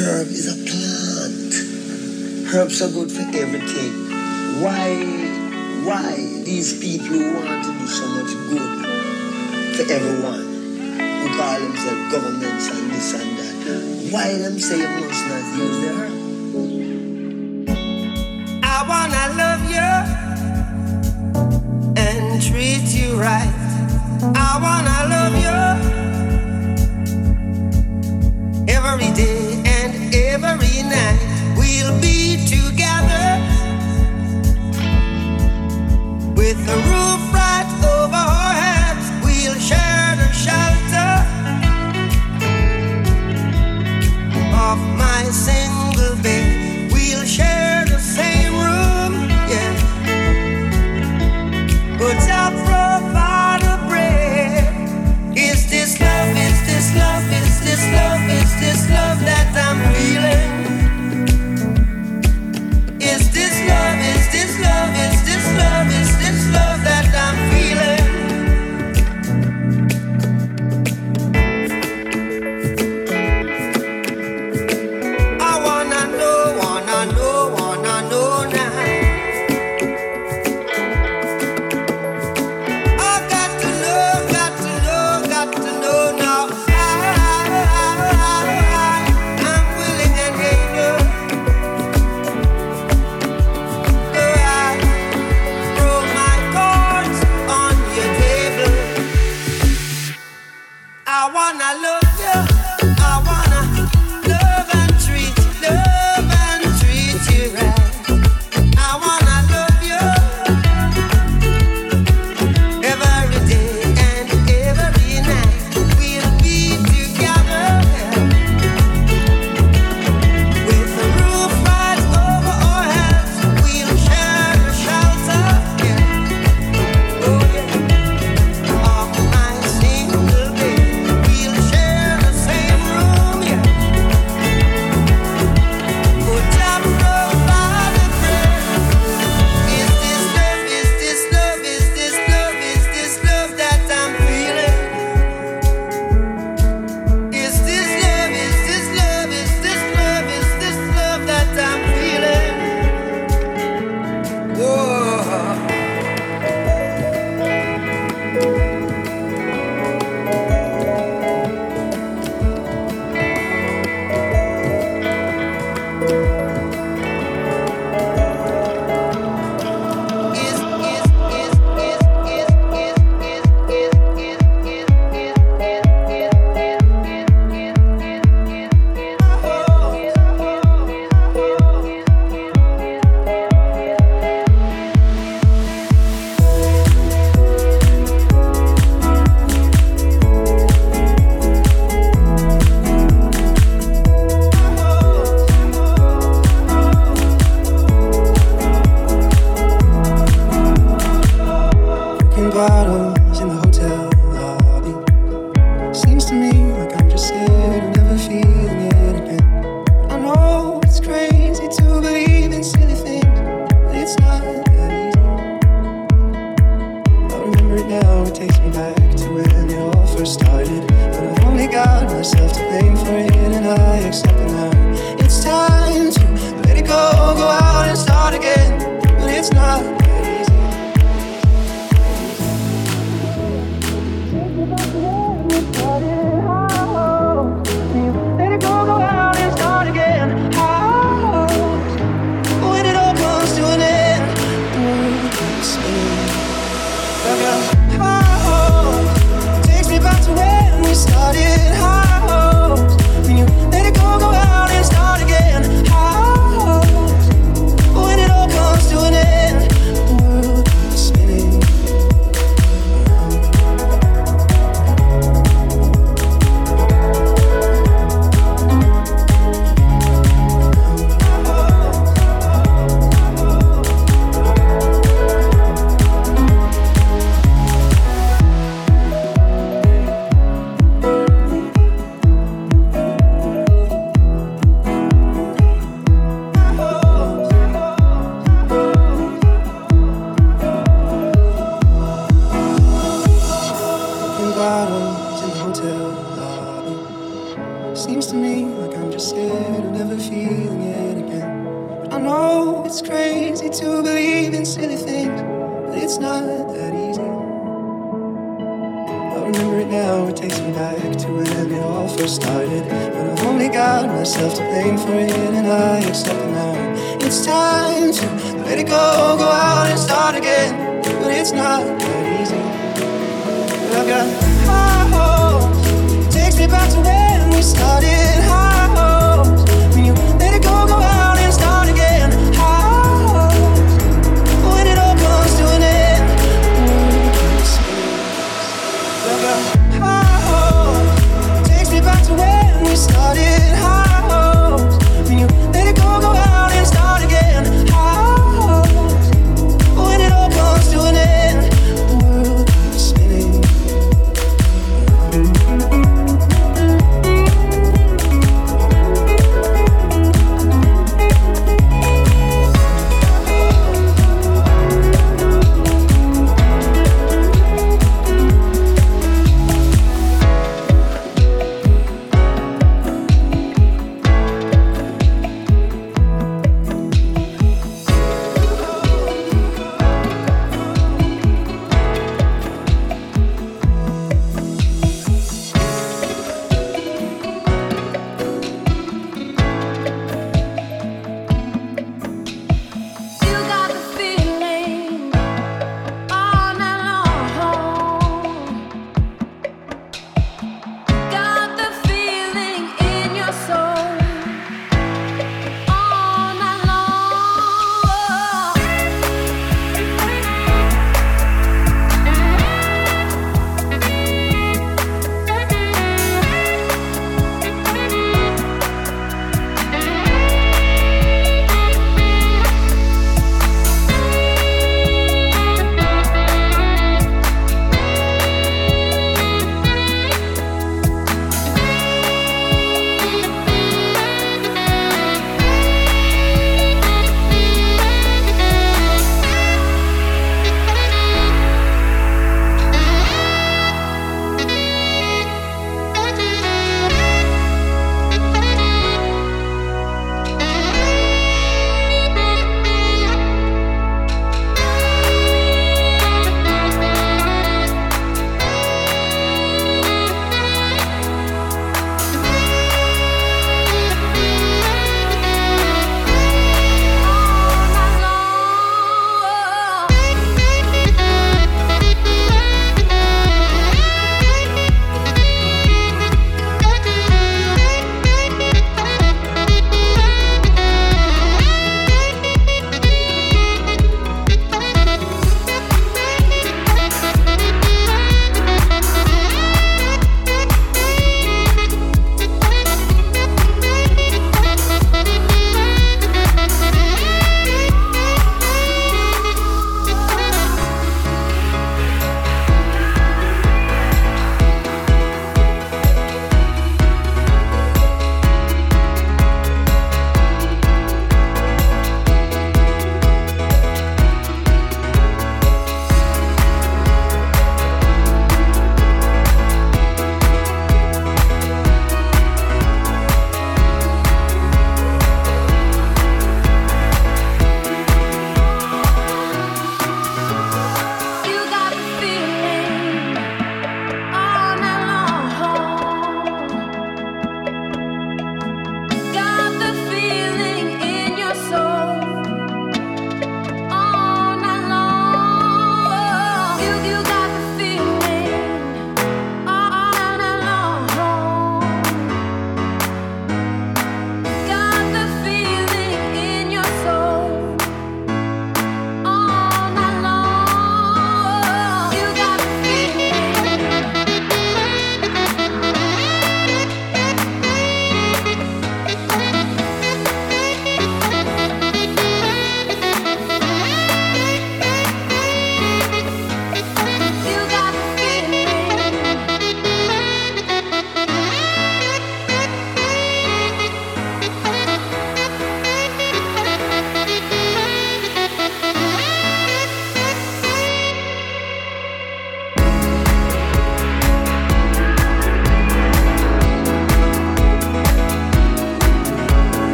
herb is a plant. Herbs are good for everything. Why, why these people who want to do so much good for everyone, who call themselves governments and this and that, why them say you must not use the herb? I wanna love you and treat you right. I wanna love you every day we'll be together with a roof right over our heads. We'll share the shelter of my sins.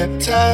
Horizon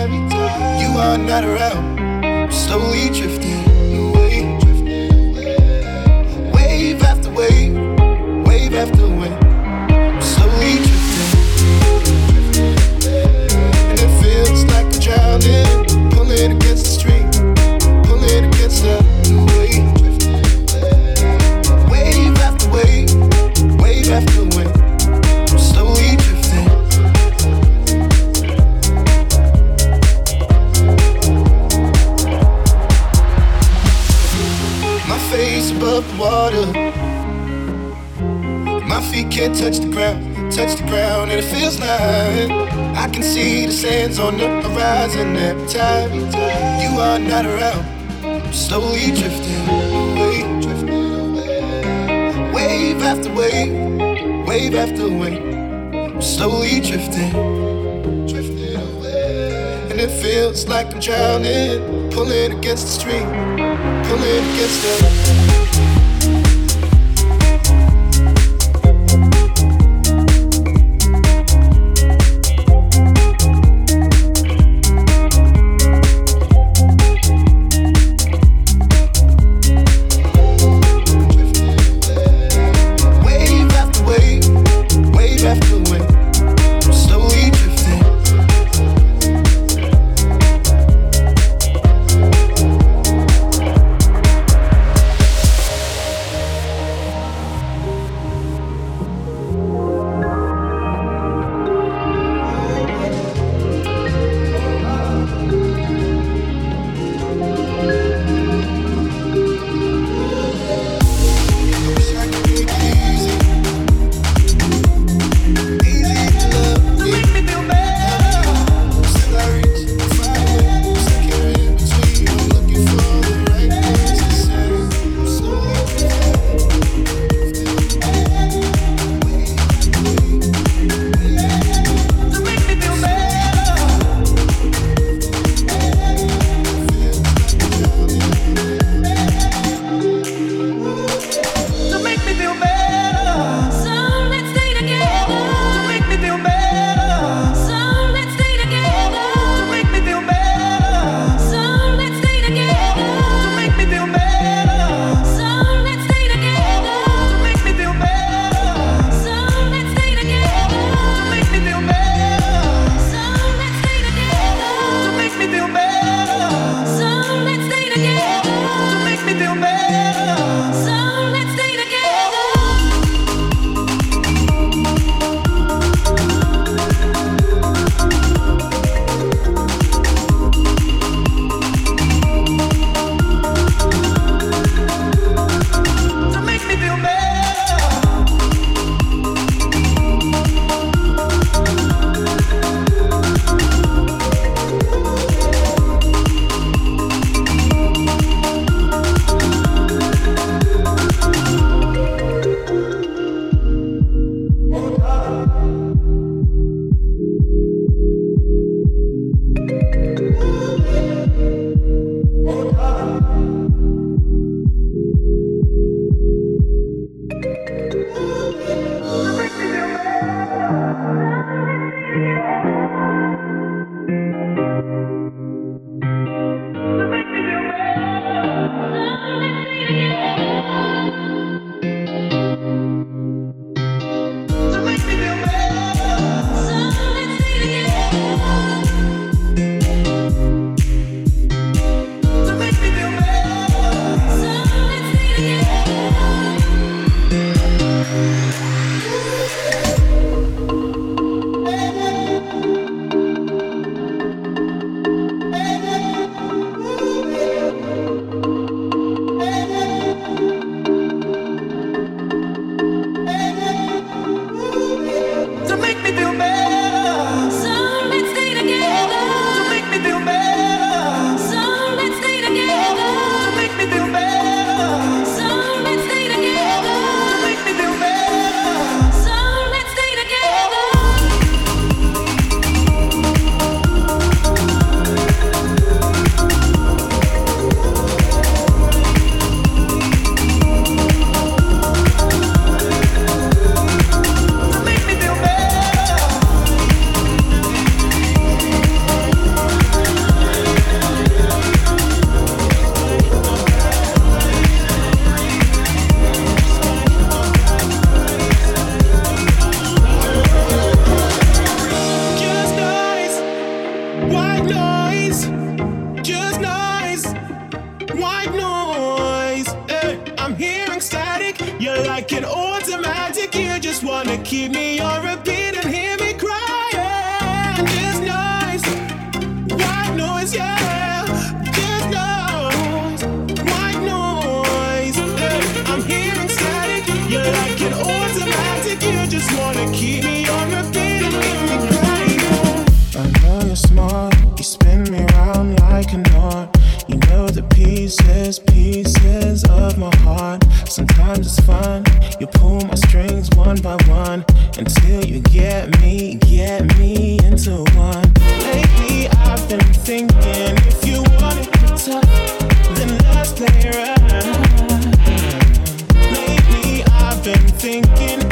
Thinking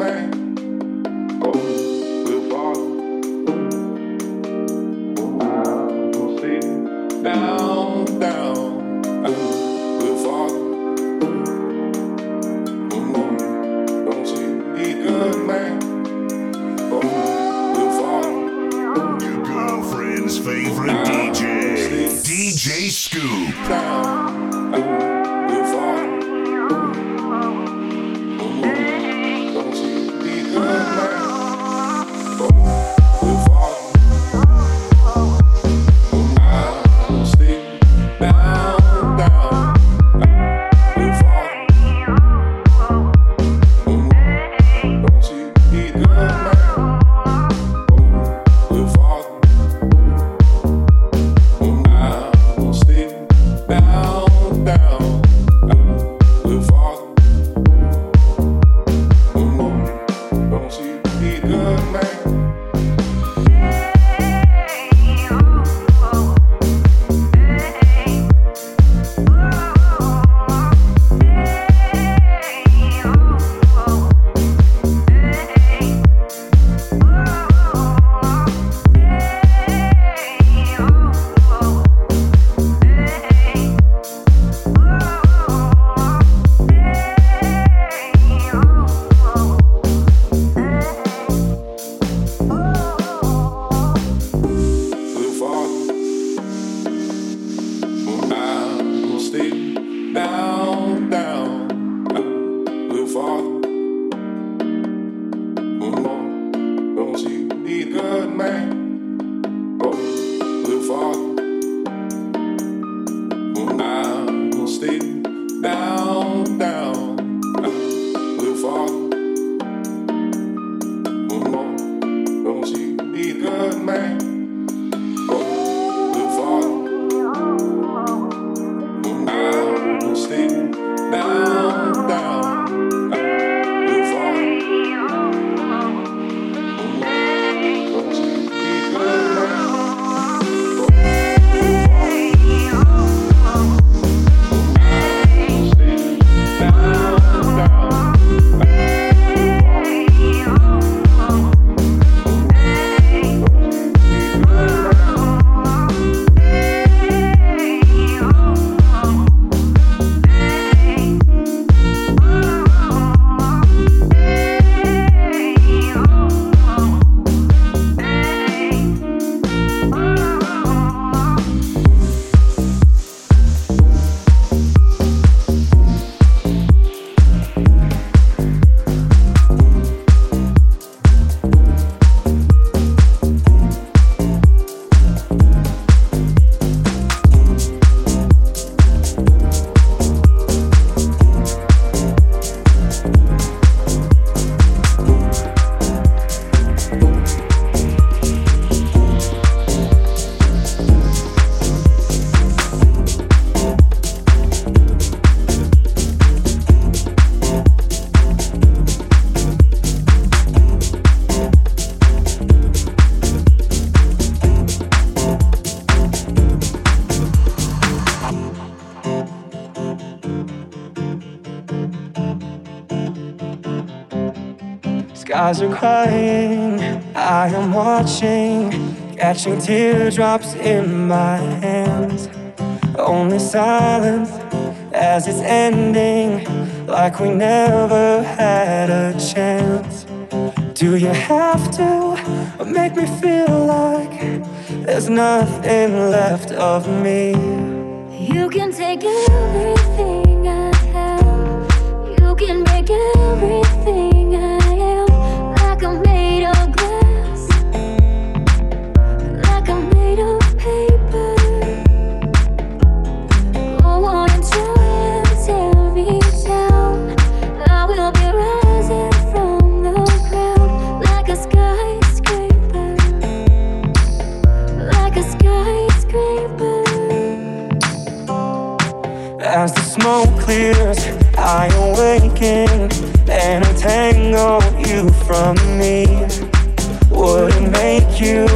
man? eyes are crying. I am watching, catching teardrops in my hands. Only silence as it's ending, like we never had a chance. Do you have to make me feel like there's nothing left of me? you from me would make you